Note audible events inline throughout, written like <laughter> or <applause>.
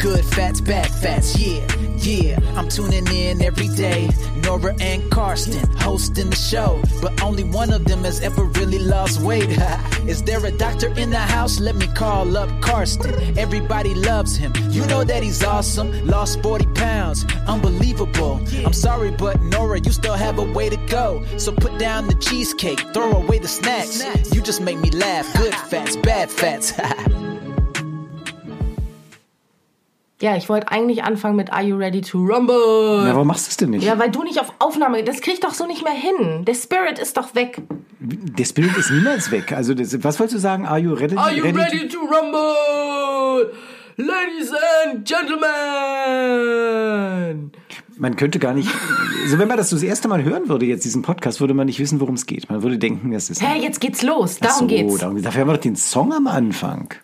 Good fats, bad fats, yeah, yeah. I'm tuning in every day. Nora and Karsten hosting the show, but only one of them has ever really lost weight. <laughs> Is there a doctor in the house? Let me call up Karsten. Everybody loves him. You know that he's awesome. Lost 40 pounds, unbelievable. I'm sorry, but Nora, you still have a way to go. So put down the cheesecake, throw away the snacks. You just make me laugh. Good fats, bad fats. <laughs> Ja, ich wollte eigentlich anfangen mit Are You Ready to Rumble? Ja, warum machst du es denn nicht? Ja, weil du nicht auf Aufnahme, das krieg ich doch so nicht mehr hin. Der Spirit ist doch weg. Der Spirit ist niemals weg. Also, das, was wolltest du sagen? Are you ready? Are you ready, to rumble? Ladies and Gentlemen! Man könnte gar nicht, also wenn man das so das erste Mal hören würde, jetzt diesen Podcast, würde man nicht wissen, worum es geht. Man würde denken, das ist. Hä, jetzt geht's los. Darum so, geht's. Darum, dafür haben wir doch den Song am Anfang.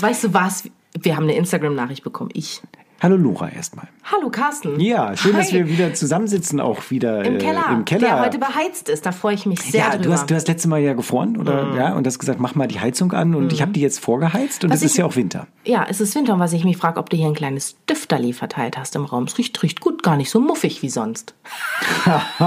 Weißt du was? Wir haben eine Instagram-Nachricht bekommen. Ich. Hallo Lora erstmal. Hallo Carsten. Ja, schön, dass Hi. wir wieder zusammensitzen, auch wieder Im äh, Keller, im Keller. der heute beheizt ist. Da freue ich mich sehr ja, drüber. du hast, du hast letztes Mal ja gefroren, oder? Ja, und hast gesagt, mach mal die Heizung an und ich habe die jetzt vorgeheizt und Was es ist ich- ja auch Winter. ja, es ist Winter und was ich mich frage, ob du hier ein kleines Düfterli verteilt hast im Raum. Es riecht, riecht gut, gar nicht so muffig wie sonst. <laughs> <laughs> <laughs>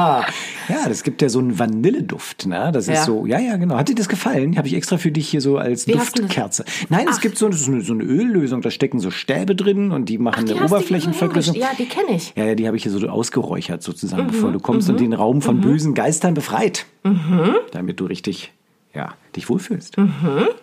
Ja, das gibt ja so einen Vanilleduft, ne? Das ist Ja. so, ja, ja, genau. Hat dir das gefallen? Habe ich extra für dich hier so als Wie Duftkerze. Nein, es Ach. gibt so, eine, so eine Öllösung, da stecken so Stäbe drin und die machen die eine Oberflächenvergrößerung. ja, die kenn ich. Ja, ja, die habe ich hier so ausgeräuchert sozusagen, Mhm, bevor du kommst und den Raum von bösen Geistern befreit. Mhm. Damit du richtig, ja, dich wohlfühlst.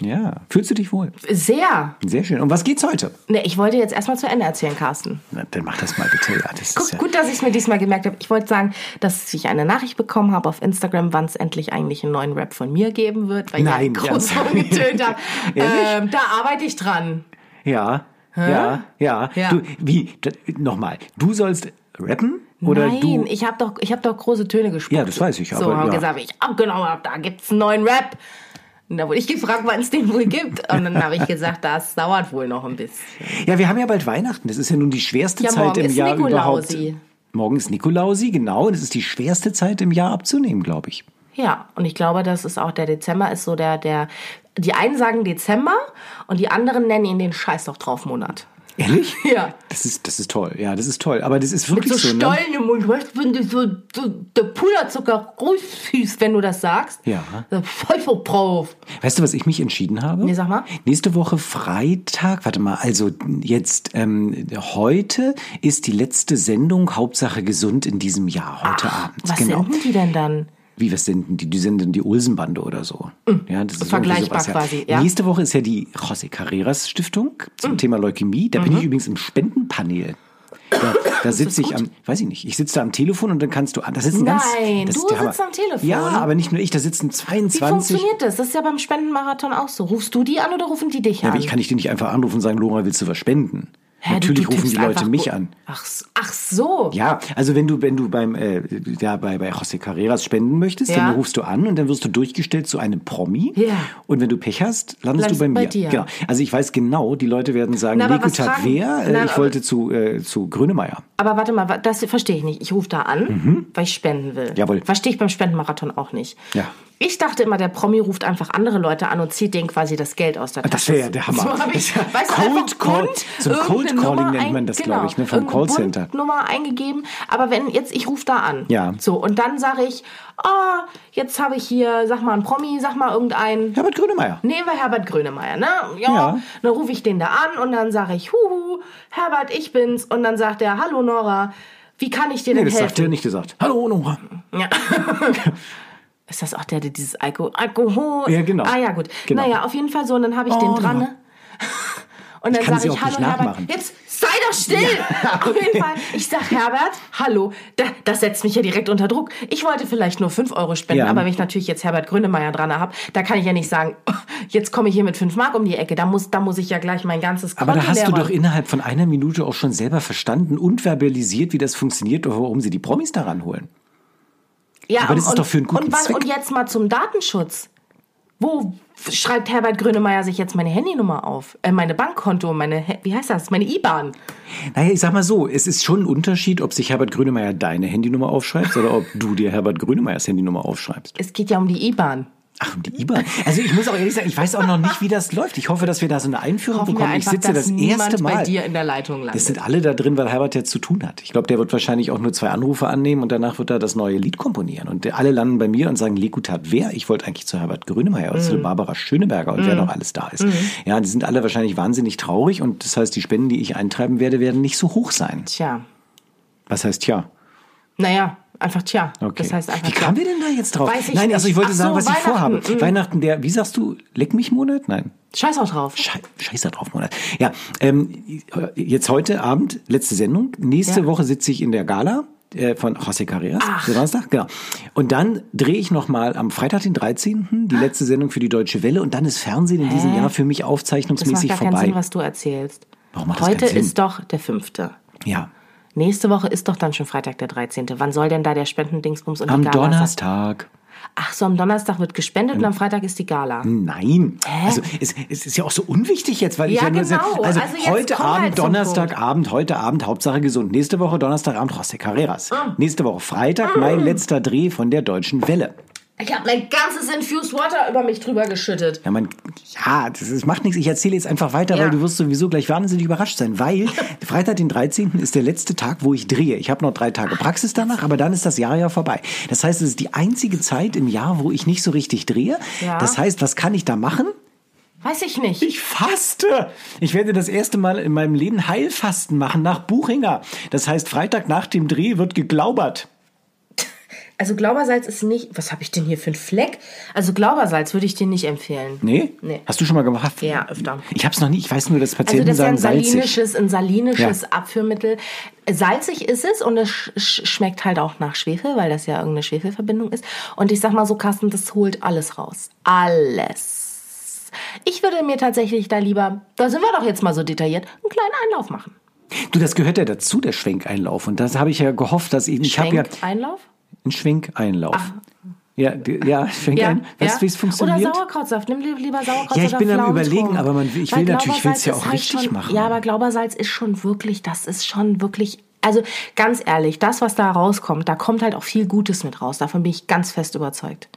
Ja, fühlst du dich wohl? Sehr. Sehr schön. Und was geht's heute? Ne, ich wollte jetzt erstmal zu Ende erzählen, Carsten. Na, dann mach das mal bitte. Ja, das Guck, ja, gut, dass ich es mir diesmal gemerkt habe. Ich wollte sagen, dass ich eine Nachricht bekommen habe auf Instagram, wann es endlich eigentlich einen neuen Rap von mir geben wird, weil Nein, ich groß rumgetönt habe. Ähm, da arbeite ich dran. ja, ja, ja. Ja. Du, wie, nochmal, du sollst rappen? Oder Nein, du, ich habe doch, ich hab doch große Töne gesprochen. Ja, das weiß ich, So, aber habe ja. gesagt, ich abgenommen habe, da gibt's einen neuen Rap. Und da wurde ich <laughs> gefragt, wann es den wohl gibt. Und dann habe ich gesagt, das dauert wohl noch ein bisschen. Ja, wir haben ja bald Weihnachten. Das ist ja nun die schwerste Ja, Zeit im ist Jahr Nikolausi. überhaupt. Morgen ist Nikolausi, genau. Das ist die schwerste Zeit im Jahr abzunehmen, glaube ich. Ja, und ich glaube, das ist auch der Dezember ist so der, der, die einen sagen Dezember und die anderen nennen ihn den Scheiß doch drauf Monat. Ehrlich? <laughs> Ja. Das ist, das ist toll. Ja, das ist toll. Aber das ist Mit wirklich so so. ne? Stollen im Mund, weißt du, wenn du so, so der Puderzucker rausfüßt, wenn du das sagst. Ja. Pfeife drauf. Weißt du, was ich mich entschieden habe? Nee, sag mal. Nächste Woche Freitag, warte mal, also jetzt ähm, heute ist die letzte Sendung Hauptsache gesund in diesem Jahr, heute Abend. Was genau. senden die denn dann? Wie, was senden die? Die senden die Olsenbande oder so. Ja, das ist Mm. Vergleichbar irgendwie quasi, ja. Nächste Woche ist ja die José Carreras Stiftung Mm. zum Thema Leukämie. Da Mhm. bin ich übrigens im Spendenpanel. Da, da sitze ich am, weiß ich nicht, ich sitze da am Telefon und dann kannst du, das ist ein ganz, Nein, das du sitzt Hammer. am Telefon? Ja, aber nicht nur ich, da sitzen Wie 22. funktioniert das? Das ist ja beim Spendenmarathon auch so. Rufst du die an oder rufen die dich Ja, an? aber ich kann dich nicht einfach anrufen und sagen, Lora, willst du was spenden? Hä, Natürlich du- du rufen die Leute mich an. Ach, so- ach so. Ja, also wenn du, wenn du beim, äh, ja, bei, bei José Carreras spenden möchtest, Ja. dann rufst du an und dann wirst du durchgestellt zu einem Promi. Ja. Und wenn du Pech hast, landest, Landest du bei mir. bei dir. Genau. Also ich weiß genau, die Leute werden sagen, Na, was Lekutat fragen- wer? Äh, Nein, ich wollte zu, äh, zu Grönemeyer. Aber warte mal, das verstehe ich nicht. Ich rufe da an, weil ich spenden will. Mhm. Jawohl. Verstehe ich beim Spendenmarathon auch nicht. Ja. Ich dachte immer, der Promi ruft einfach andere Leute an und zieht denen quasi das Geld aus der Tasche. Das wäre ja der Hammer. So ich, <laughs> weißt Cold Call- bunt so ein Cold Calling Nummer nennt man das, genau, glaub ich, ne, vom irgendeine Callcenter. Bunt Nummer eingegeben. Aber wenn jetzt, ich rufe da an. Ja. So, und dann sage ich, ah, jetzt habe ich hier, sag mal, einen Promi, sag mal irgendeinen. Herbert Grönemeyer. Nehmen wir Herbert Grönemeyer, ne? Ja. Ja. Dann rufe ich den da an und dann sage ich, huhu, Herbert, ich bin's. Und dann sagt er, hallo Nora, wie kann ich dir Nee, denn das helfen? sagt er nicht gesagt. Hallo, Nora. Ja. <laughs> Ist das auch der, der dieses Alko Alkohol? Ja, genau. Ah ja, gut. Genau. Naja, auf jeden Fall so. Und dann habe ich Oh, den dran. Ne? Und dann sage ich, hallo Herbert, jetzt sei doch still! <laughs> Auf jeden Fall, ich sag Herbert, hallo, da, das setzt mich ja direkt unter Druck. Ich wollte vielleicht nur 5 Euro spenden, Ja. aber wenn ich natürlich jetzt Herbert Grönemeyer dran habe, da kann ich ja nicht sagen, oh, <laughs> jetzt komme ich hier mit 5 Mark um die Ecke. Da muss, da muss ich ja gleich mein ganzes Aber da Konto hast du doch innerhalb von einer Minute auch schon selber verstanden und verbalisiert, wie das funktioniert und warum sie die Promis daran holen. Ja, Aber das ist und, doch für einen guten und, was- Zweck. und jetzt mal zum Datenschutz. Wo schreibt Herbert Grönemeyer sich jetzt meine Handynummer auf? Äh, meine Bankkonto, meine, wie heißt das? Meine IBAN. Naja, ich sag mal so, es ist schon ein Unterschied, ob sich Herbert Grönemeyer deine Handynummer aufschreibt oder ob du dir Herbert Grönemeyers Handynummer aufschreibst. Es geht ja um die IBAN. Ach, um die IBA. Also ich muss auch ehrlich sagen, ich weiß auch noch nicht, wie das läuft. Ich hoffe, dass wir da so eine Einführung Hoffen bekommen. Ich sitze das erste Mal. bei dir in der Leitung landet. Das sind alle da drin, weil Herbert jetzt zu tun hat. Ich glaube, der wird wahrscheinlich auch nur zwei Anrufe annehmen und danach wird er das neue Lied komponieren. Und alle landen bei mir und sagen, Lekutat, wer? Ich wollte eigentlich zu Herbert Grönemeyer oder Mhm. zu Barbara Schöneberger und wer noch alles da ist. Ja, die sind alle wahrscheinlich wahnsinnig traurig und das heißt, die Spenden, die ich eintreiben werde, werden nicht so hoch sein. Tja, Was heißt tja? Naja, einfach tja. Okay. Das heißt einfach wie kamen wir denn da jetzt drauf? Weiß ich Nein, nicht. also ich wollte Ach sagen, so, was ich vorhabe. Weihnachten, mm. Weihnachten, der, wie sagst du, Leck mich Monat? Nein. Scheiß auch drauf. Schei Scheiß da drauf, Monat. Ja, ähm, jetzt heute Abend, letzte Sendung. Nächste Ja. Woche sitze ich in der Gala äh, von José Carreras. Donnerstag, genau. Und dann drehe ich nochmal am Freitag, den 13., die letzte Sendung für die Deutsche Welle. Und dann ist Fernsehen in diesem Hä? Jahr für mich Das macht aufzeichnungsmäßig gar keinen vorbei. Sinn, was du erzählst. Warum macht das Heute keinen Sinn? ist doch der fünfte. ja, Nächste Woche ist doch dann schon Freitag der 13. Wann soll denn da der Spendendingsbums und am die Gala sein? Donnerstag. Ach so, am Donnerstag wird gespendet und am Freitag ist die Gala. Nein. Also es, es ist ja auch so unwichtig jetzt, weil ich Ja, ja nur genau. also, Also heute Abend, halt Donnerstagabend, heute Abend Hauptsache gesund. Nächste Woche Donnerstagabend José Carreras. Ah. Nächste Woche Freitag mein letzter Dreh von der Deutschen Welle. Ich habe mein ganzes Infused Water über mich drüber geschüttet. Ja, man, ja, das, das macht nichts. Ich erzähle jetzt einfach weiter, Ja. weil du wirst sowieso gleich wahnsinnig überrascht sein, weil <laughs> Freitag, den 13. ist der letzte Tag, wo ich drehe. Ich habe noch drei Tage Praxis danach, aber dann ist das Jahr ja vorbei. Das heißt, es ist die einzige Zeit im Jahr, wo ich nicht so richtig drehe. Ja. Das heißt, was kann ich da machen? Weiß ich nicht. Ich faste. Ich werde das erste Mal in meinem Leben Heilfasten machen nach Buchinger. Das heißt, Freitag nach dem Dreh wird geglaubert. Also Glaubersalz ist nicht. Was habe ich denn hier für einen Fleck? Also Glaubersalz würde ich dir nicht empfehlen. Nee? Nee. Hast du schon mal gemacht? Ja, öfter. Ich habe es noch nie. Ich weiß nur, dass Also Patienten das ist sagen salzig. salinisches, ein salinisches Ja. Abführmittel. Salzig ist es und es sch schmeckt halt auch nach Schwefel, weil das ja irgendeine Schwefelverbindung ist. Und ich sag mal so, Carsten, das holt alles raus. Alles. Ich würde mir tatsächlich da lieber, da sind wir doch jetzt mal so detailliert, einen kleinen Einlauf machen. Du, das gehört ja dazu, der Schwenkeinlauf. Und das habe ich ja gehofft, dass ich. Ich habe ja Einlauf? Einen Schwenkeinlauf. Ja, die- ja, Schwenkein. weißt du, wie es funktioniert? Oder Sauerkrautsaft. Nimm li- lieber Sauerkraut Ja, ich bin am. Überlegen, aber man- ich will natürlich- ich will's ja auch halt richtig schon, machen. Ja, aber Glaubersalz ist schon wirklich, das ist schon wirklich, also ganz ehrlich, das, was da rauskommt, da kommt halt auch viel Gutes mit raus. Davon bin ich ganz fest überzeugt.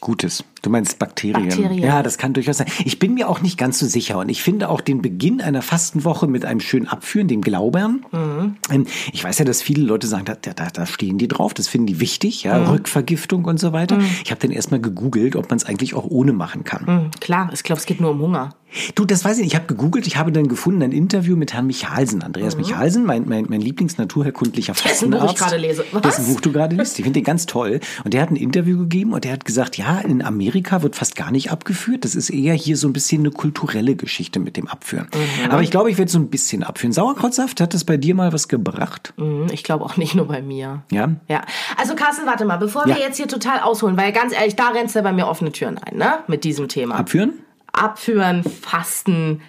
Gutes. Du meinst Bakterien. Bakterien. Ja, das kann durchaus sein. Ich bin mir auch nicht ganz so sicher. Und ich finde auch den Beginn einer Fastenwoche mit einem schönen Abführen, dem Glaubern. Mhm. Ähm, Ich weiß ja, dass viele Leute sagen, da, da, da stehen die drauf. Das finden die wichtig. Ja, Mhm. Rückvergiftung und so weiter. Ich habe dann erstmal gegoogelt, ob man es eigentlich auch ohne machen kann. Hm, klar, ich glaube, es geht nur um Hunger. Du, das weiß ich nicht. Ich habe gegoogelt, ich habe dann gefunden ein Interview mit Herrn Michalsen. Andreas Michalsen, mein, mein, mein Lieblingsnaturherkundlicher Mhm. Dessen Buch ich Fastenarzt. gerade lese. Was? Dessen Buch du gerade liest. Ich finde den ganz toll. Und der hat ein Interview gegeben und der hat gesagt, ja, in Amerika wird fast gar nicht abgeführt. Das ist eher hier so ein bisschen eine kulturelle Geschichte mit dem Abführen. Mhm. Aber ich glaube, ich werde so ein bisschen abführen. Sauerkrautsaft, hat das bei dir mal was gebracht? Hm, Ich glaube auch nicht nur bei mir. Ja? Ja, also Carsten, warte mal, bevor Ja. wir jetzt hier total ausholen, weil ganz ehrlich, da rennst du bei mir offene Türen ein, ne? Mit diesem Thema. Abführen? Abführen, Fasten.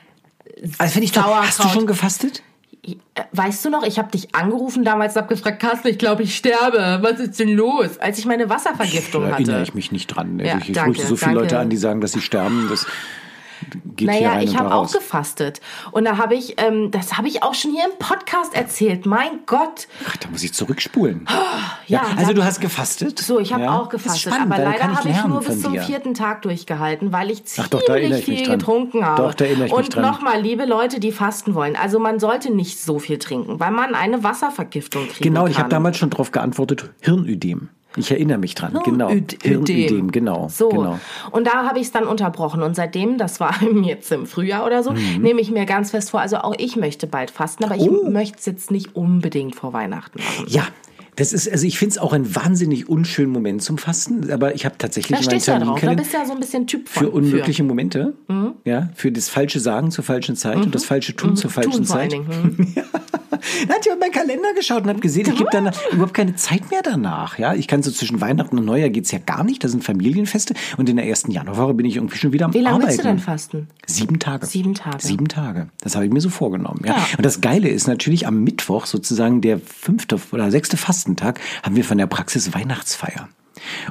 Also finde ich toll. Hast du schon gefastet? Äh, Weißt du noch, ich habe dich angerufen damals und hab gefragt, Carsten, ich glaube, ich sterbe. Was ist denn los? Als ich meine Wasservergiftung Da hatte. erinnere ich mich nicht dran. Ja, Also ich ich danke, rufe so viele danke. Leute an, die sagen, dass sie sterben. Das geht hier Naja, rein ich habe auch gefastet. Und da habe ich, ähm, das habe ich auch schon hier im Podcast erzählt. Mein Gott. Ach, da muss ich zurückspulen. <gasps> Ja, also da- du hast gefastet? So, ich habe ja? auch gefastet, spannend, aber leider habe ich nur bis zum dir. vierten Tag durchgehalten, weil ich Ach doch, ziemlich ich viel dran. getrunken habe. Doch, da erinnere ich Und nochmal, liebe Leute, die fasten wollen, also man sollte nicht so viel trinken, weil man eine Wasservergiftung kriegen Genau, ich habe damals schon darauf geantwortet, Hirnödem. Ich erinnere mich dran, genau. Öd- Hirnödem, genau. So. genau. Und da habe ich es dann unterbrochen. Und seitdem, das war <laughs> jetzt im Frühjahr oder so, Mhm. nehme ich mir ganz fest vor, also auch ich möchte bald fasten, aber ich Oh. möchte es jetzt nicht unbedingt vor Weihnachten machen. Ja, das ist, also ich finde es auch ein wahnsinnig unschönen Moment zum Fasten, aber ich habe tatsächlich Da in meinem stehst du ja. Da bist ja so ein bisschen Typ von. für unmögliche Momente, Mhm. ja, für das falsche Sagen zur falschen Zeit und das falsche Tun zur falschen Tun vor allen Zeit. Dingen. <laughs> Hm. Da hat jemand meinen Kalender geschaut und hat gesehen, ich gebe dann überhaupt keine Zeit mehr danach. Ja, ich kann so zwischen Weihnachten und Neujahr geht's ja gar nicht. Da sind Familienfeste und in der ersten Januarwoche bin ich irgendwie schon wieder am Wie lange Arbeiten. willst du denn fasten? Sieben Tage. Sieben Tage. Sieben Tage. Das habe ich mir so vorgenommen. Ja. Ja. Und das Geile ist natürlich am Mittwoch sozusagen der fünfte oder sechste Fastentag haben wir von der Praxis Weihnachtsfeier.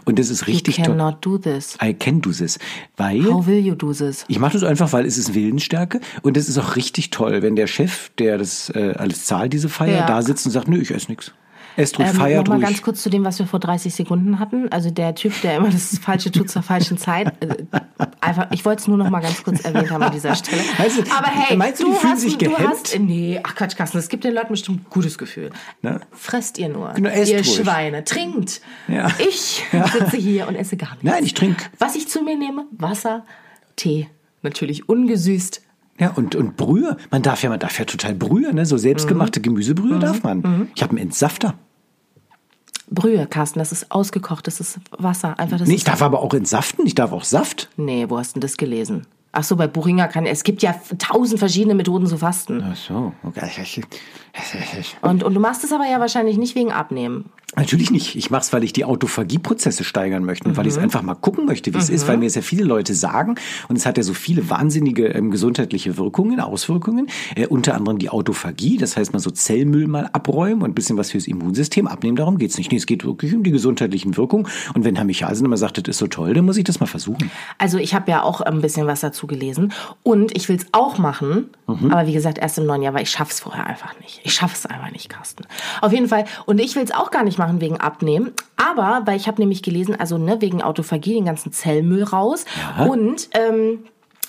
Und das ist richtig toll. cannot do this. I can do this. Weil How will you do this? ich mache das einfach, weil es ist Willensstärke und es ist auch richtig toll, wenn der Chef, der das äh, alles zahlt, diese Feier, Ja. da sitzt und sagt, nö, ich esse nichts. Esst ruhig, feiert Nochmal ruhig. ganz kurz zu dem, was wir vor 30 Sekunden hatten. Also der Typ, der immer das Falsche tut zur falschen Zeit. Äh, Einfach, ich wollte es nur noch mal ganz kurz erwähnt haben an dieser Stelle. Du, Aber hey, meinst du, die fühlen hast, sich du gehemmt? hast, nee, ach Quatsch, Carsten, das gibt den Leuten bestimmt ein gutes Gefühl. Ne? Fresst ihr nur, Genau, ihr ruhig. Schweine, trinkt. Ja. Ich sitze hier und esse gar nichts. Nein, ich trinke. Was ich zu mir nehme, Wasser, Tee, natürlich ungesüßt. Ja, und, und Brühe. Man darf ja, man darf ja total Brühe, ne? So selbstgemachte Gemüsebrühe darf man. Ich habe einen Entsafter. Brühe, Carsten, das ist ausgekocht, das ist Wasser. Einfach das Nee, ich darf aber auch entsaften, ich darf auch Saft. Nee, wo hast du denn das gelesen? Ach so, bei Buchinger kann es gibt ja tausend verschiedene Methoden zu fasten. Ach so, okay. Und, und du machst es aber ja wahrscheinlich nicht wegen Abnehmen. Natürlich nicht. Ich mache es, weil ich die Autophagieprozesse steigern möchte und weil ich es einfach mal gucken möchte, wie es ist, weil mir es ja viele Leute sagen und es hat ja so viele wahnsinnige ähm, gesundheitliche Wirkungen, Auswirkungen, äh, unter anderem die Autophagie, das heißt mal so Zellmüll mal abräumen und ein bisschen was fürs Immunsystem abnehmen, darum geht's nicht. Nee, es geht wirklich um die gesundheitlichen Wirkungen und wenn Herr Michalsen immer sagt, das ist so toll, dann muss ich das mal versuchen. Also ich habe ja auch ein bisschen was dazu gelesen und ich will es auch machen, aber wie gesagt erst im neuen Jahr, weil ich schaff's vorher einfach nicht. Ich schaffe es einfach nicht, Carsten. Auf jeden Fall und ich will es auch gar nicht machen wegen Abnehmen, aber weil ich habe nämlich gelesen, also ne wegen Autophagie den ganzen Zellmüll raus. Und ähm,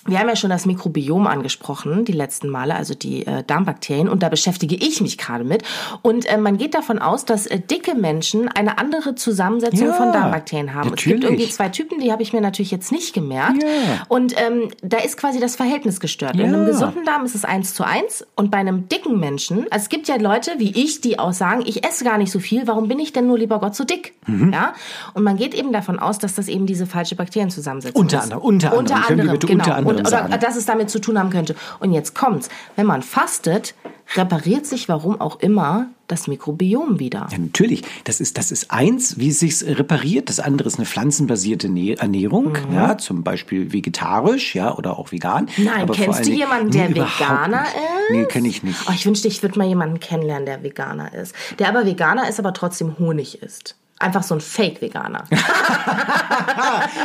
wir haben ja schon das Mikrobiom angesprochen, die letzten Male, also die äh, Darmbakterien, und da beschäftige ich mich gerade mit. Und äh, man geht davon aus, dass äh, dicke Menschen eine andere Zusammensetzung Ja, von Darmbakterien haben. Es gibt natürlich. irgendwie zwei Typen, die habe ich mir natürlich jetzt nicht gemerkt. Ja. Und ähm, da ist quasi das Verhältnis gestört. In Ja. einem gesunden Darm ist es eins zu eins und bei einem dicken Menschen, also es gibt ja Leute wie ich, die auch sagen, ich esse gar nicht so viel, warum bin ich denn nur lieber Gott so dick? Mhm. Ja? Und man geht eben davon aus, dass das eben diese falsche Bakterienzusammensetzung Unter ist. anderem, unter anderem. Bitte genau. unter anderem oder, sagen. dass es damit zu tun haben könnte. Und jetzt kommt's. Wenn man fastet, repariert sich warum auch immer das Mikrobiom wieder. Ja, natürlich. Das ist, das ist eins, wie es sich repariert. Das andere ist eine pflanzenbasierte Nä- Ernährung, ja, zum Beispiel vegetarisch, ja, oder auch vegan. Mhm. Nein, Aber kennst du jemanden, der Veganer ist? Nee, kenne ich nicht. Oh, ich wünschte, ich würde mal jemanden kennenlernen, der Veganer ist. Der aber Veganer ist, aber trotzdem Honig isst. Einfach so ein Fake-Veganer. <laughs>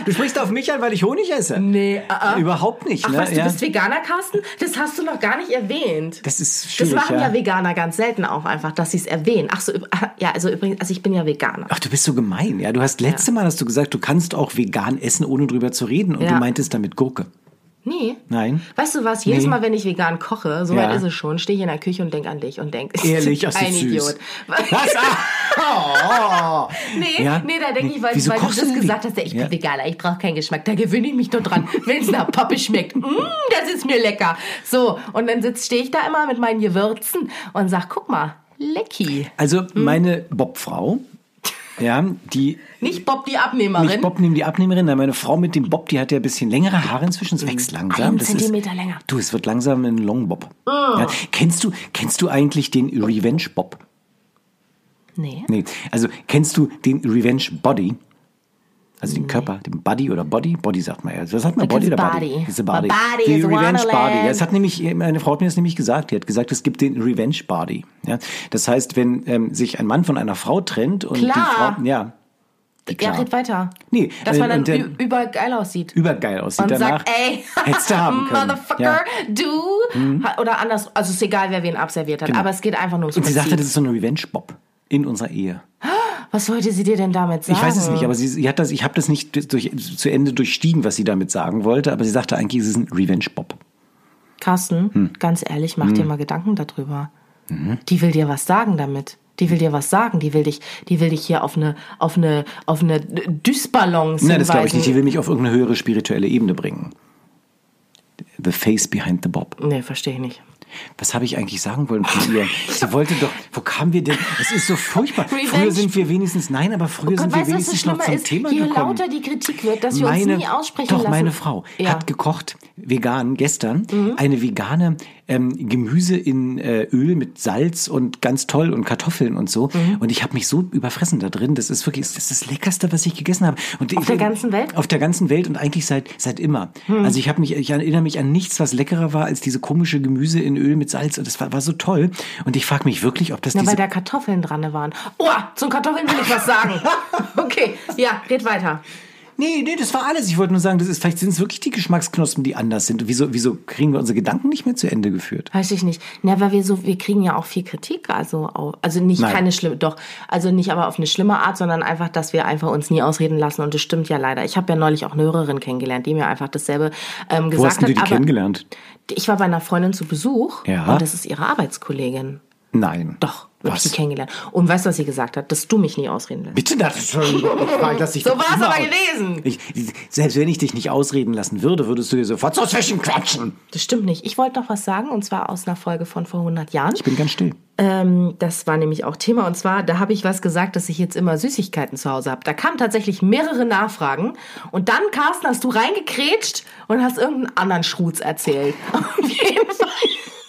Du sprichst auf mich an, weil ich Honig esse. Nee, ah, ah. Überhaupt nicht. Ach ne? was, du ja. bist Veganer, Carsten? Das hast du noch gar nicht erwähnt. Das ist Das schwierig, machen ja. ja. Veganer ganz selten auch einfach, dass sie es erwähnen. Ach so, üb- ja, also übrigens, also ich bin ja Veganer. Ach, du bist so gemein. Ja, du hast letzte Mal hast du gesagt, du kannst auch vegan essen, ohne drüber zu reden. Und Ja. du meintest damit Gurke. Nee. Nein. Weißt du was? Jedes Nee. Mal, wenn ich vegan koche, so Ja. weit ist es schon, stehe ich in der Küche und denke an dich und denke, <laughs> Ehrlich, so ein süß. Idiot. Was? Ah! <laughs> Oh. Nee, Ja? nee, da denke ich, weil, du das denn gesagt hast, ja, ich Ja. bin Veganer, ich brauche keinen Geschmack. Da gewöhne ich mich nur dran, wenn es nach Pappe schmeckt. Mm, das ist mir lecker. So, und dann stehe ich da immer mit meinen Gewürzen und sag, guck mal, lecki. Also Hm? meine Bobfrau, ja, die Nicht Bob die Abnehmerin. nicht Bob neben die Abnehmerin, nein, meine Frau mit dem Bob, die hat ja ein bisschen längere Haare inzwischen, es wächst langsam. Das Zentimeter ist, länger. Du, es wird langsam ein Long Bob. Ja, kennst du, kennst du eigentlich den Revenge Bob? Nee. Nee, also kennst du den Revenge Body? Also Hm. den Körper, den Body oder Body? Body sagt man ja. Was sagt man? Body oder body. Body? Diese Body. body Die Revenge. Body. Ja, Das hat nämlich, meine Frau hat mir das nämlich gesagt. Die hat gesagt, es gibt den Revenge Body. Ja, das heißt, wenn ähm, sich ein Mann von einer Frau trennt und Klar. die Frau, ja, Ja, klar. red weiter. Nee, Dass man dann ü- übergeil aussieht. übergeil aussieht und danach. sagt, ey, <laughs> hättest du haben können. Motherfucker, Ja. du. Ha- Oder anders, also es ist egal, wer wen abserviert hat, aber es geht einfach nur ums Und sie sagte, das ist so eine Revenge Bob in unserer Ehe. <gasps> Was wollte sie dir denn damit sagen? Ich weiß es nicht, aber sie, sie hat das, ich habe das nicht durch, zu Ende durchstiegen, was sie damit sagen wollte, aber sie sagte eigentlich, es ist ein Revenge Bob. Carsten, Hm. ganz ehrlich, mach dir mal Gedanken darüber. Mhm. Die will dir was sagen damit. Die will dir was sagen. Die will dich, die will dich hier auf eine, auf eine, auf eine Dysbalance Nein, das glaube ich nicht. Die will mich auf irgendeine höhere spirituelle Ebene bringen. The face behind the Bob. Nee, verstehe ich nicht. Was habe ich eigentlich sagen wollen von ihr? Sie wollte doch, wo kamen wir denn? Es ist so furchtbar. Früher sind wir wenigstens, nein, aber früher Oh Gott, sind wir weißt wenigstens noch zum ist? Thema Je gekommen. lauter die Kritik wird, dass wir meine, uns nie aussprechen doch, lassen. meine Frau Ja. Mhm. hat gekocht, vegan, gestern, eine vegane ähm, Gemüse in äh, Öl mit Salz und ganz toll und Kartoffeln und so. Mhm. Und ich habe mich so überfressen da drin. Das ist wirklich, das ist das Leckerste, was ich gegessen habe. Und Auf der ganzen Welt? Auf der ganzen Welt und eigentlich seit, seit immer. Also ich habe mich, ich erinnere mich an nichts, was leckerer war als diese komische Gemüse in Öl mit Salz. Und das war, war so toll. Und ich frage mich wirklich, ob das Na, diese weil da Kartoffeln dran waren. Oh, zum Kartoffeln will ich was sagen. <laughs> Okay, ja, red weiter. Nee, nee, das war alles. Ich wollte nur sagen, das ist, vielleicht sind es wirklich die Geschmacksknospen, die anders sind. Wieso, wieso kriegen wir unsere Gedanken nicht mehr zu Ende geführt? Weiß ich nicht. Na, weil wir so, wir kriegen ja auch viel Kritik, also auch, also nicht Nein. keine schlimme, doch, also nicht aber auf eine schlimme Art, sondern einfach, dass wir einfach uns nie ausreden lassen und das stimmt ja leider. Ich habe ja neulich auch eine Hörerin kennengelernt, die mir einfach dasselbe ähm, gesagt Wo hast du die hat. aber kennengelernt? Ich war bei einer Freundin zu Besuch Ja. und das ist ihre Arbeitskollegin. Nein. Doch, hab ich sie kennengelernt. Und weißt du, was sie gesagt hat? Dass du mich nie ausreden lässt. Bitte, das ist schon, <laughs> lass dich So war's immer aber gewesen. Ich, selbst wenn ich dich nicht ausreden lassen würde, würdest du dir sofort so zwischen quatschen. Das stimmt nicht. Ich wollte noch was sagen und zwar aus einer Folge von vor 100 Jahren. Ich bin ganz still. Ähm, das war nämlich auch Thema und zwar, da habe ich was gesagt, dass ich jetzt immer Süßigkeiten zu Hause habe. Da kamen tatsächlich mehrere Nachfragen und dann, Carsten, hast du reingekrätscht und hast irgendeinen anderen Schruz erzählt. <laughs> Auf jeden Fall.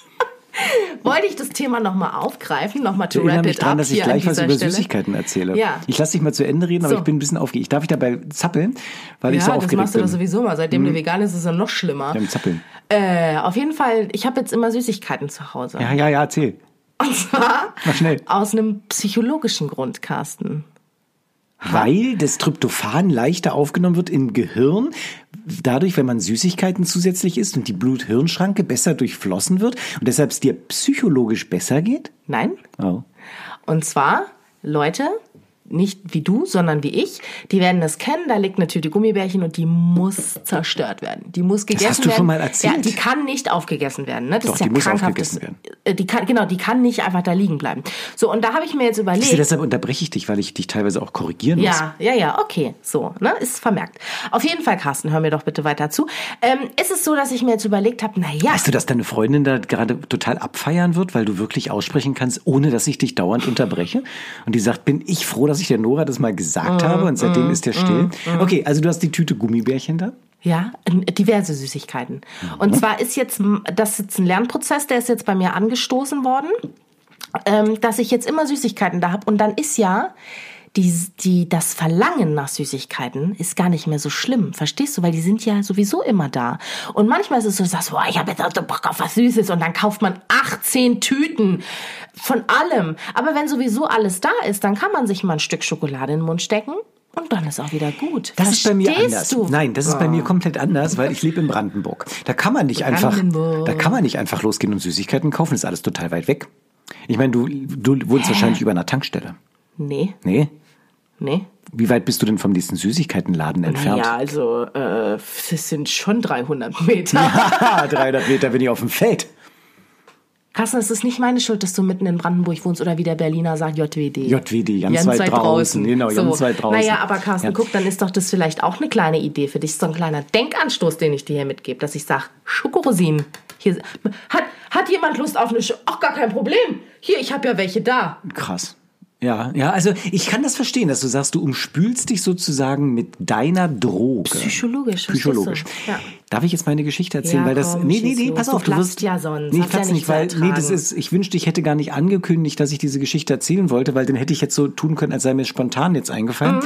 Wollte ich das Thema nochmal aufgreifen, nochmal to wrap mich it daran, up dass ich gleich was über Stelle. Süßigkeiten erzähle. Ja. Ich lasse dich mal zu Ende reden, aber So. ich bin ein bisschen aufgeregt. Darf ich dabei zappeln? Weil ich so Ja, das aufgeregt machst du bin. doch sowieso mal. Seitdem du vegan bist, ist es ja noch schlimmer. Beim Zappeln. Äh, auf jeden Fall, ich habe jetzt immer Süßigkeiten zu Hause. Ja, ja, ja, erzähl. Und zwar Mach schnell. aus einem psychologischen Grund, Carsten. Weil das Tryptophan leichter aufgenommen wird im Gehirn, dadurch, wenn man Süßigkeiten zusätzlich isst und die Blut-Hirn-Schranke besser durchflossen wird und deshalb es dir psychologisch besser geht? Nein? Oh. Und zwar, Leute, nicht wie du, sondern wie ich, die werden das kennen, da liegt eine Tüte Gummibärchen und die muss zerstört werden. Die muss gegessen hast du werden. schon mal erzählt. Ja, die kann nicht aufgegessen werden. Ne? Das Doch, ist ja die muss aufgegessen Das- werden. äh, Die kann, genau, die kann nicht einfach da liegen bleiben. So, und da habe ich mir jetzt überlegt. Siehst du, deshalb unterbreche ich dich, weil ich dich teilweise auch korrigieren muss. Ja, ja, ja, okay, so, ne, ist vermerkt. Auf jeden Fall, Carsten, hör mir doch bitte weiter zu. Ähm, ist es so, dass ich mir jetzt überlegt habe, na ja, Weißt du, dass deine Freundin da gerade total abfeiern wird, weil du wirklich aussprechen kannst, ohne dass ich dich dauernd unterbreche? Und die sagt, bin ich froh, dass ich der Nora das mal gesagt Mm, habe und seitdem ist der still. Okay, also du hast die Tüte Gummibärchen da. Ja, diverse Süßigkeiten. Und zwar ist jetzt das ist jetzt ein Lernprozess, der ist jetzt bei mir angestoßen worden, ähm, dass ich jetzt immer Süßigkeiten da habe. Und dann ist ja die, die, das Verlangen nach Süßigkeiten ist gar nicht mehr so schlimm, verstehst du? Weil die sind ja sowieso immer da. Und manchmal ist es so, du sagst, boah, ich habe jetzt auch so Bock auf was Süßes und dann kauft man 18 Tüten von allem. Aber wenn sowieso alles da ist, dann kann man sich mal ein Stück Schokolade in den Mund stecken. Und dann ist auch wieder gut. Das ist bei mir Verstehst anders. Du? Nein, das ist bei mir komplett anders, weil ich lebe in Brandenburg. Da kann man nicht einfach, da kann man nicht einfach losgehen und Süßigkeiten kaufen. Das ist alles total weit weg. Ich meine, du, du wohnst wahrscheinlich über einer Tankstelle. Nee, Nee? Nee. Wie weit bist du denn vom nächsten Süßigkeitenladen entfernt? Ja, also äh, das sind schon 300 Meter. <laughs> Haha, 300 Meter bin ich auf dem Feld. Carsten, es ist nicht meine Schuld, dass du mitten in Brandenburg wohnst oder wie der Berliner sagt, JWD. JWD, ganz weit draußen. Genau, ganz weit draußen. Naja, aber Carsten, Ja. guck, dann ist doch das vielleicht auch eine kleine Idee für dich. So ein kleiner Denkanstoß, den ich dir hier mitgebe, dass ich sage, Schokorosinen. Hier, hat, hat jemand Lust auf eine Sch Ach, gar kein Problem. Hier, ich habe ja welche da. Krass. Ja, ja, also ich kann das verstehen, dass du sagst, du umspülst dich sozusagen mit deiner Droge. Psychologisch? Psychologisch. Ja. Darf ich jetzt meine Geschichte erzählen? Ja, weil das. komm, nee, nee, nee, pass Du auf, du wirst. ja sonst. Nee, ich Hast ja platz nicht weil. Nee, das ist. Ich wünschte, ich hätte gar nicht angekündigt, dass ich diese Geschichte erzählen wollte, weil dann hätte ich jetzt so tun können, als sei mir spontan jetzt eingefallen. Mhm.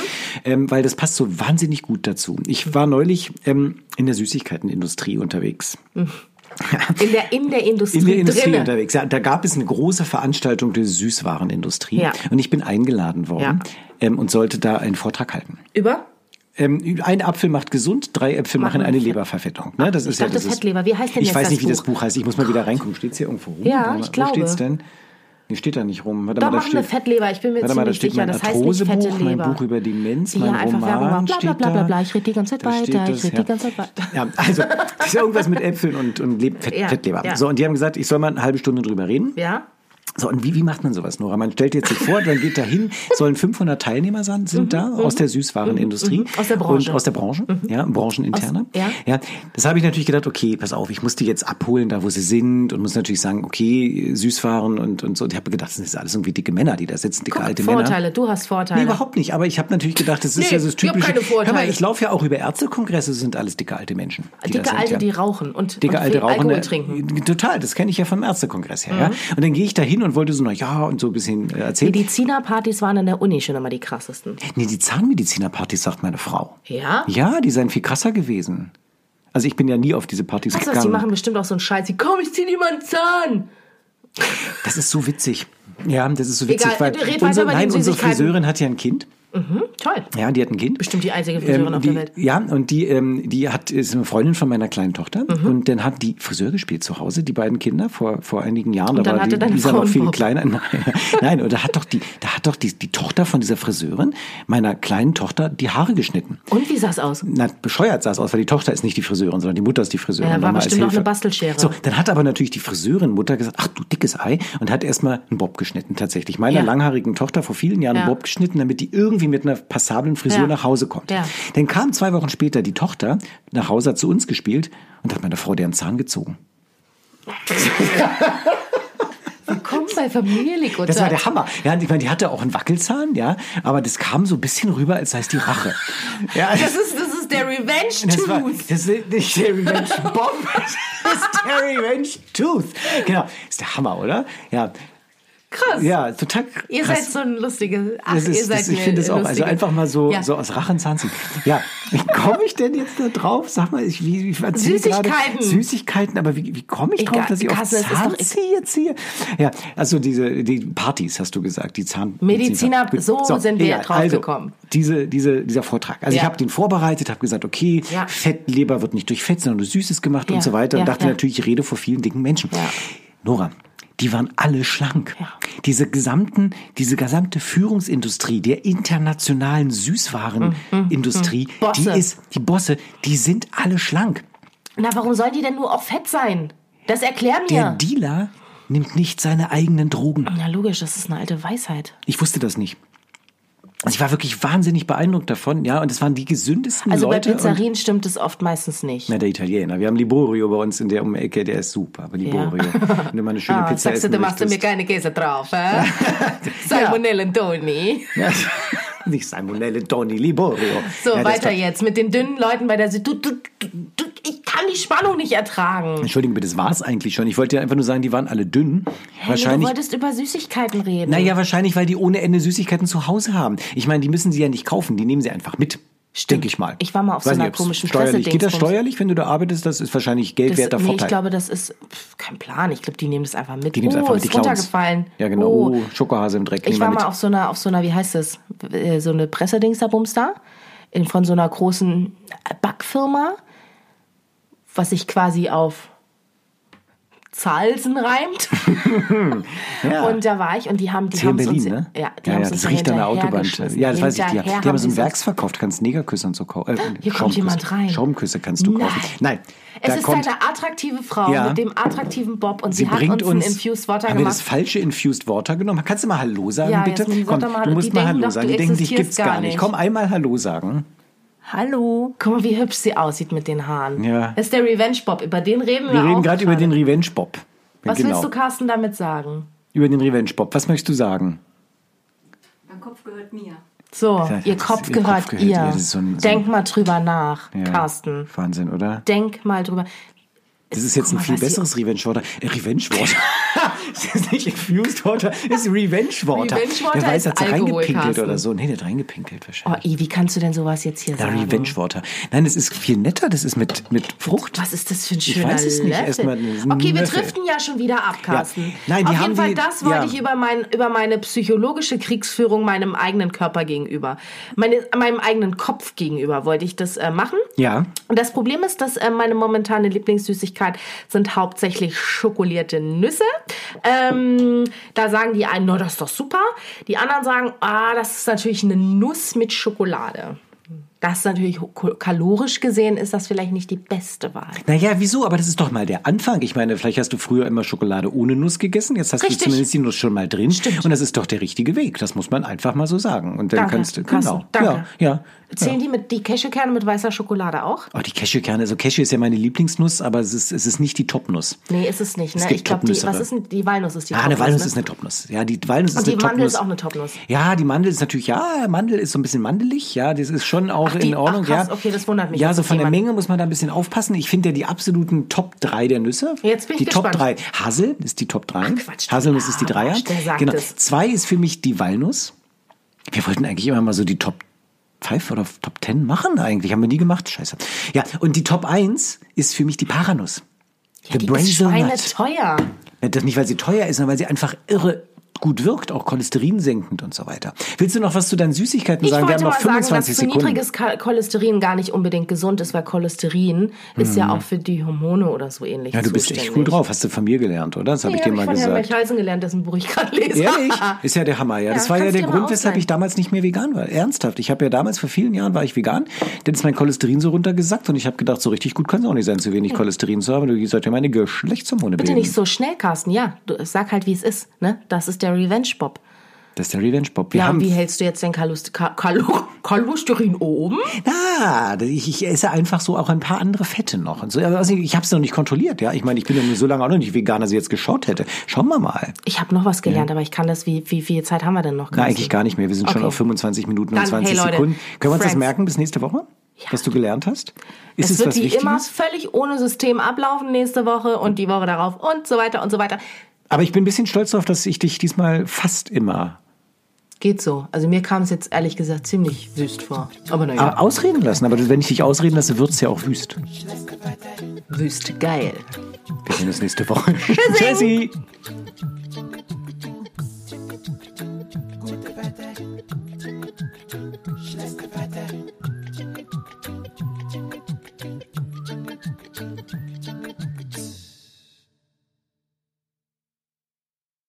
Ähm, weil das passt so wahnsinnig gut dazu. Ich war neulich ähm, in der Süßigkeitenindustrie unterwegs. <laughs> In der, in der Industrie, In der Industrie drinne. unterwegs. Ja, da gab es eine große Veranstaltung der Süßwarenindustrie. Ja. Und ich bin eingeladen worden Ja. ähm, und sollte da einen Vortrag halten. Über? Ähm, ein Apfel macht gesund, drei Äpfel machen, Machen eine Fett- Leberverfettung. Ne? Das ist ich ja, dachte das ist, Fettleber. Wie heißt denn Ich weiß das nicht, wie das Buch? Buch heißt. Ich muss mal wieder reingucken. Steht es hier irgendwo rum? Ja, mal, ich Wo glaube. steht's denn? Nee, steht da nicht rum. Warte Doch, mal, da machen wir steht, Fettleber. Ich bin mir mal, da ziemlich steht sicher. mein Das heißt nicht fette mein Leber. Buch über Demenz, Ja, mein einfach Werbung Roman. Bla, bla, steht bla, bla, bla. Ich rede die ganze Zeit Da weiter, steht ich das, rede die ganze Zeit weiter. Ja, also, das ist ja irgendwas mit Äpfeln und, und Fett, Ja, Fettleber. ja. So, und die haben gesagt, ich soll mal eine halbe Stunde drüber reden. Ja? So, und wie, wie macht man sowas, Nora? Man stellt jetzt sich vor, dann geht da hin, sollen 500 Teilnehmer sein, sind da aus der Süßwarenindustrie. mhm. Aus der Branche. Und aus der Branche, ja, brancheninterne. Aus- ja. ja. Das habe ich natürlich gedacht, okay, pass auf, ich muss die jetzt abholen, da wo sie sind und muss natürlich sagen, okay, Süßwaren und, und so. Und ich habe gedacht, das sind alles irgendwie dicke Männer, die da sitzen, dicke alte Vorteile, Männer. du hast Vorteile. Nee, überhaupt nicht. Aber ich habe natürlich gedacht, das ist Nee, ja so das ich hab typische. keine Vorteile. Hör mal, ich laufe ja auch über Ärztekongresse, das sind alles dicke alte Menschen. Dicke sind, Alte, ja. die rauchen und, Dicke und alte viel Rauchende. Alkohol trinken. Total, das kenne ich ja vom Ärztekongress her. Mhm. Ja? Und dann gehe ich da hin und wollte so, na ja, und so ein bisschen äh, erzählen. Medizinerpartys waren in der Uni schon immer die krassesten. Nee, die Zahnmedizinerpartys, sagt meine Frau. Ja? Ja, die seien viel krasser gewesen. Also ich bin ja nie auf diese Partys Weißt du was, die gegangen. machen bestimmt auch so einen Scheiß wie, komm, ich zieh dir mal einen Zahn. Das ist so witzig. Ja, das ist so witzig, Egal, weil unsere, nein, unsere. Friseurin hat ja ein Kind. Toll. Ja, die hat ein Kind. Bestimmt die einzige Friseurin Ähm, auf die, der Welt. Ja, und die, ähm, die hat, ist eine Freundin von meiner kleinen Tochter. Mhm. Und dann hat die Friseur gespielt zu Hause, die beiden Kinder, vor, vor einigen Jahren. Und da dann war hatte die, deine Lisa noch viel kleiner. <laughs> Nein, nein, und da hat doch die, da hat doch die, die Tochter von dieser Friseurin meiner kleinen Tochter die Haare geschnitten. Und wie sah es aus? Na, bescheuert sah es aus, weil die Tochter ist nicht die Friseurin, sondern die Mutter ist die Friseurin. Ja, war bestimmt noch eine Bastelschere. So, dann hat aber natürlich die Friseurin Mutter gesagt, ach du dickes Ei, und hat erstmal einen Bob geschnitten, tatsächlich. Meiner Ja. langhaarigen Tochter vor vielen Jahren Ja. einen Bob geschnitten, damit die irgendwie mit einer passablen Frisur Ja. nach Hause kommt. Ja. Dann kam zwei Wochen später die Tochter nach Hause, hat zu uns gespielt und hat meiner Frau deren Zahn gezogen. Willkommen bei Familie Ligotat. Das war der Hammer. Ja, ich meine, die hatte auch einen Wackelzahn, ja, aber das kam so ein bisschen rüber, als sei es die Rache. Ja, Das ist, das ist der Revenge Das, war, Tooth. das ist nicht der Revenge Bomb, <laughs> das ist der Revenge Tooth. Genau, ist der Hammer, oder? Ja, Krass. ja, total Ihr krass. seid so ein lustiges. Ach, das ihr ist, seid das, ich finde es auch, also einfach mal so, Ja. so aus Rachenzahn ziehen. Ja, wie komme ich denn jetzt da drauf? Sag mal, ich, wie, wie erzähl gerade Süßigkeiten. Süßigkeiten, aber wie, wie komme ich drauf, Egal, dass ich auf ist doch- Zahnzieher ziehe? Ja, also diese die Partys, hast du gesagt, die Zahn... Mediziner, Gut, so sind wir drauf also, gekommen. Diese, diese, dieser Vortrag. Also ich Ja. habe den vorbereitet, habe gesagt, okay, Ja. Fettleber wird nicht durch Fett, sondern durch Süßes gemacht Ja, und so weiter. Und ja, dachte ja. natürlich, ich rede vor vielen dicken Menschen. Ja. Nora, die waren alle schlank. Ja. Diese gesamten, diese gesamte Führungsindustrie der internationalen Süßwarenindustrie, Mhm, Bosse. die ist, die Bosse, die sind alle schlank. Na, warum sollen die denn nur auch fett sein? Das erklär Der mir. Dealer nimmt nicht seine eigenen Drogen. Na, logisch, das ist eine alte Weisheit. Ich wusste das nicht. Also ich war wirklich wahnsinnig beaeindruckt davon, ja, und es waren die gesündesten Also Leute. bei und- Pizzerien stimmt es oft meistens nicht. Na, der Italiener. Wir haben Liborio bei uns in der um Ecke, der ist super. Aber Liborio. <laughs> Wenn du mal eine schöne Ah, Pizza sagst du, essen da machst du mir keine Käse drauf, äh? <laughs> Salmonellen Toni. Ja, <laughs> nicht Salmonelle, Toni, Liborio. So, ja, weiter war- jetzt mit den dünnen Leuten bei der Süd. Du, du, du, ich kann die Spannung nicht ertragen. Entschuldigen bitte, das war's eigentlich schon. Ich wollte ja einfach nur sagen, die waren alle dünn. Hey, wahrscheinlich. Du wolltest über Süßigkeiten reden. Naja, wahrscheinlich, weil die ohne Ende Süßigkeiten zu Hause haben. Ich meine, die müssen sie ja nicht kaufen, die nehmen sie einfach mit. Stimmt. Denke ich mal. Ich war mal auf Weiß so einer nicht, komischen steuerlich. Geht das steuerlich, wenn du da arbeitest? Das ist wahrscheinlich Geld das, werter nee, Vorteil. ich glaube, das ist pff, kein Plan. Ich glaube, die nehmen das einfach mit. die nehmen oh, einfach mit, ist die Clowns. runtergefallen. Ja, genau. Oh. Oh, Schokohase im Dreck. Ich war mal auf so einer, auf so einer, wie heißt das, Äh, so eine Pressedingsabums da, in, von so einer großen Backfirma, was sich quasi auf Zalsen reimt. <laughs> Ja. Und da war ich und die haben, die haben Berlin, uns, ne? ja, die ja, haben ja, das riecht an der Autobahn. Ja, das weiß ich. Die, die Hinterher haben so einen Werks verkauft. Kannst Negerküsse und so kaufen. Äh, Hier kommt jemand rein. Schaumküsse kannst du kaufen. Nein. Es ist kommt, eine attraktive Frau Ja. mit dem attraktiven Bob und sie, Sie hat bringt uns, uns. ein Infused Water haben wir das gemacht. falsche Infused Water genommen? Kannst du mal Hallo sagen, Ja, bitte? Jasmin, Komm, mal, du musst mal Hallo sagen. Die denken, dich gibt's gar nicht. Komm, einmal Hallo sagen. Hallo. Guck mal, wie hübsch sie aussieht mit den Haaren. Ja. Das ist der Revenge Bob. Über den reden wir Wir auch reden gerade über den. Revenge Bob. Was genau. willst du, Carsten, damit sagen? Über den Revenge Bob. Was möchtest du sagen? Mein Kopf gehört mir. So, Ja, ihr Kopf ihr gehört Kopf gehört ihr. ihr. So ein- so Denk mal drüber nach, Ja. Carsten. Wahnsinn, oder? Denk mal drüber. Das ist jetzt Guck ein mal, viel besseres Revenge Water. Äh, Revenge Water. das <laughs> <laughs> ist nicht Infused Water, das ist Revenge Water. Revenge Water Wer weiß, hat sie reingepinkelt Carsten. oder so. Nee, der hat reingepinkelt Oh, wahrscheinlich. I, wie kannst du denn sowas jetzt hier Ja, sagen? Revenge Water. Nein, das ist viel netter. Das ist mit, mit Frucht. Was ist das für ein Ich schöner weiß es nicht. Erstmal okay, wir driften ja schon wieder ab, Carsten. Nein, die Auf jeden Fall, die- das wollte ja. ich über, mein, über meine psychologische Kriegsführung meinem eigenen Körper gegenüber, meine, meinem eigenen Kopf gegenüber wollte ich das äh, machen. Ja. Und das Problem ist, dass äh, meine momentane Lieblingssüßigkeit sind hauptsächlich schokolierte Nüsse. Ähm, da sagen die einen, no, das ist doch super. Die anderen sagen, ah, das ist natürlich eine Nuss mit Schokolade. Das ist natürlich kalorisch gesehen ist das vielleicht nicht die beste Wahl. Naja, wieso? Aber das ist doch mal der Anfang. Ich meine, vielleicht hast du früher immer Schokolade ohne Nuss gegessen. Jetzt hast Richtig. du zumindest die Nuss schon mal drin. Stimmt. Und das ist doch der richtige Weg. Das muss man einfach mal so sagen. Und dann Danke, kannst du, genau. danke. Ja, ja. Zählen die mit die Cashewkerne mit weißer Schokolade auch? Oh, die Cashewkerne. Also Cashew ist ja meine Lieblingsnuss, aber es ist, es ist nicht die Topnuss. Nee, ist es nicht. Ne? Es gibt ich glaube, die, was ist denn, die Walnuss ist die Ah, eine Topnuss, Walnuss ne? ist eine Topnuss. Ja, die Walnuss ist Und die eine Mandel Topnuss. ist auch eine Topnuss. Ja, die Mandel ist natürlich, ja, Mandel ist so ein bisschen mandelig. Ja, das ist schon auch Ach, die- in Ordnung. ach, krass, ja. okay, das wundert mich Ja, so von der Menge muss man da ein bisschen aufpassen. Ich finde ja die absoluten Top 3 der Nüsse. Jetzt bin ich die Top gespannt. 3. Hassel ist die Top 3. Ach, Quatsch, Haselnuss ist die Dreier. Genau. es. Zwei ist für mich die Walnuss. Wir wollten eigentlich immer mal so die Top 5 oder Top 10 machen eigentlich. Haben wir nie gemacht. Scheiße. Ja, und die Top 1 ist für mich die Paranuss. Ja, die ist schweineteuer. Ja, Das nicht, weil sie teuer ist, sondern weil sie einfach irre gut wirkt, auch cholesterinsenkend und so weiter. Willst du noch was zu deinen Süßigkeiten Ich sagen? Wir haben noch mal sagen, 25 dass zu Sekunden. niedriges Cholesterin gar nicht unbedingt gesund ist, weil Cholesterin ist ja auch für die Hormone oder so ähnlich Mhm. ja, du bist echt cool drauf. Hast du von mir gelernt, oder? Das habe Ja, ich dir hab mal ich von gesagt. Mechalsen gelernt, dessen Buch ich gerade lese. Ehrlich? <laughs> Ist ja der Hammer, ja. Das Ja, war ja der Grund, weshalb ich damals nicht mehr vegan war. Ernsthaft. Ich habe ja damals, vor vielen Jahren war ich vegan. Dann ist mein Cholesterin so runtergesackt und ich habe gedacht, so richtig gut kann es auch nicht sein, zu wenig Cholesterin zu haben. Du sollst ja meine Geschlechtshormone Bitte bilden. nicht so schnell, Carsten. Ja, du, sag halt, wie es ist. Ne? Das ist der Revenge-Bob. Das ist der Revenge Bob. Wir Ja, haben und wie hältst du jetzt den Kalust Ka Kalo <laughs> Cholesterin oben? Ah, ich, ich esse einfach so auch ein paar andere Fette noch. Und so. Also ich habe es noch nicht kontrolliert, ja. Ich meine, ich bin ja so lange auch noch nicht vegan, als ich jetzt geschaut hätte. Schauen wir mal. Ich habe noch was gelernt, aber ich kann das, wie, wie viel Zeit haben wir denn noch? Na, Carsten? eigentlich gar nicht mehr. Wir sind schon Okay. auf 25 Minuten und Dann, 20 hey, Leute, Sekunden. Können wir uns das merken bis nächste Woche? Was du gelernt hast? Ist Es es, wird was wie Wichtiges? immer völlig ohne System ablaufen nächste Woche und die Woche darauf und so weiter und so weiter. Aber ich bin ein bisschen stolz darauf, dass ich dich diesmal fast immer Geht so. Also mir kam es jetzt ehrlich gesagt ziemlich wüst vor. Aber naja, Aber ausreden lassen. Aber wenn ich dich ausreden lasse, wird's ja auch wüst. wüst geil. Wir sehen uns nächste Woche. Tschüssi.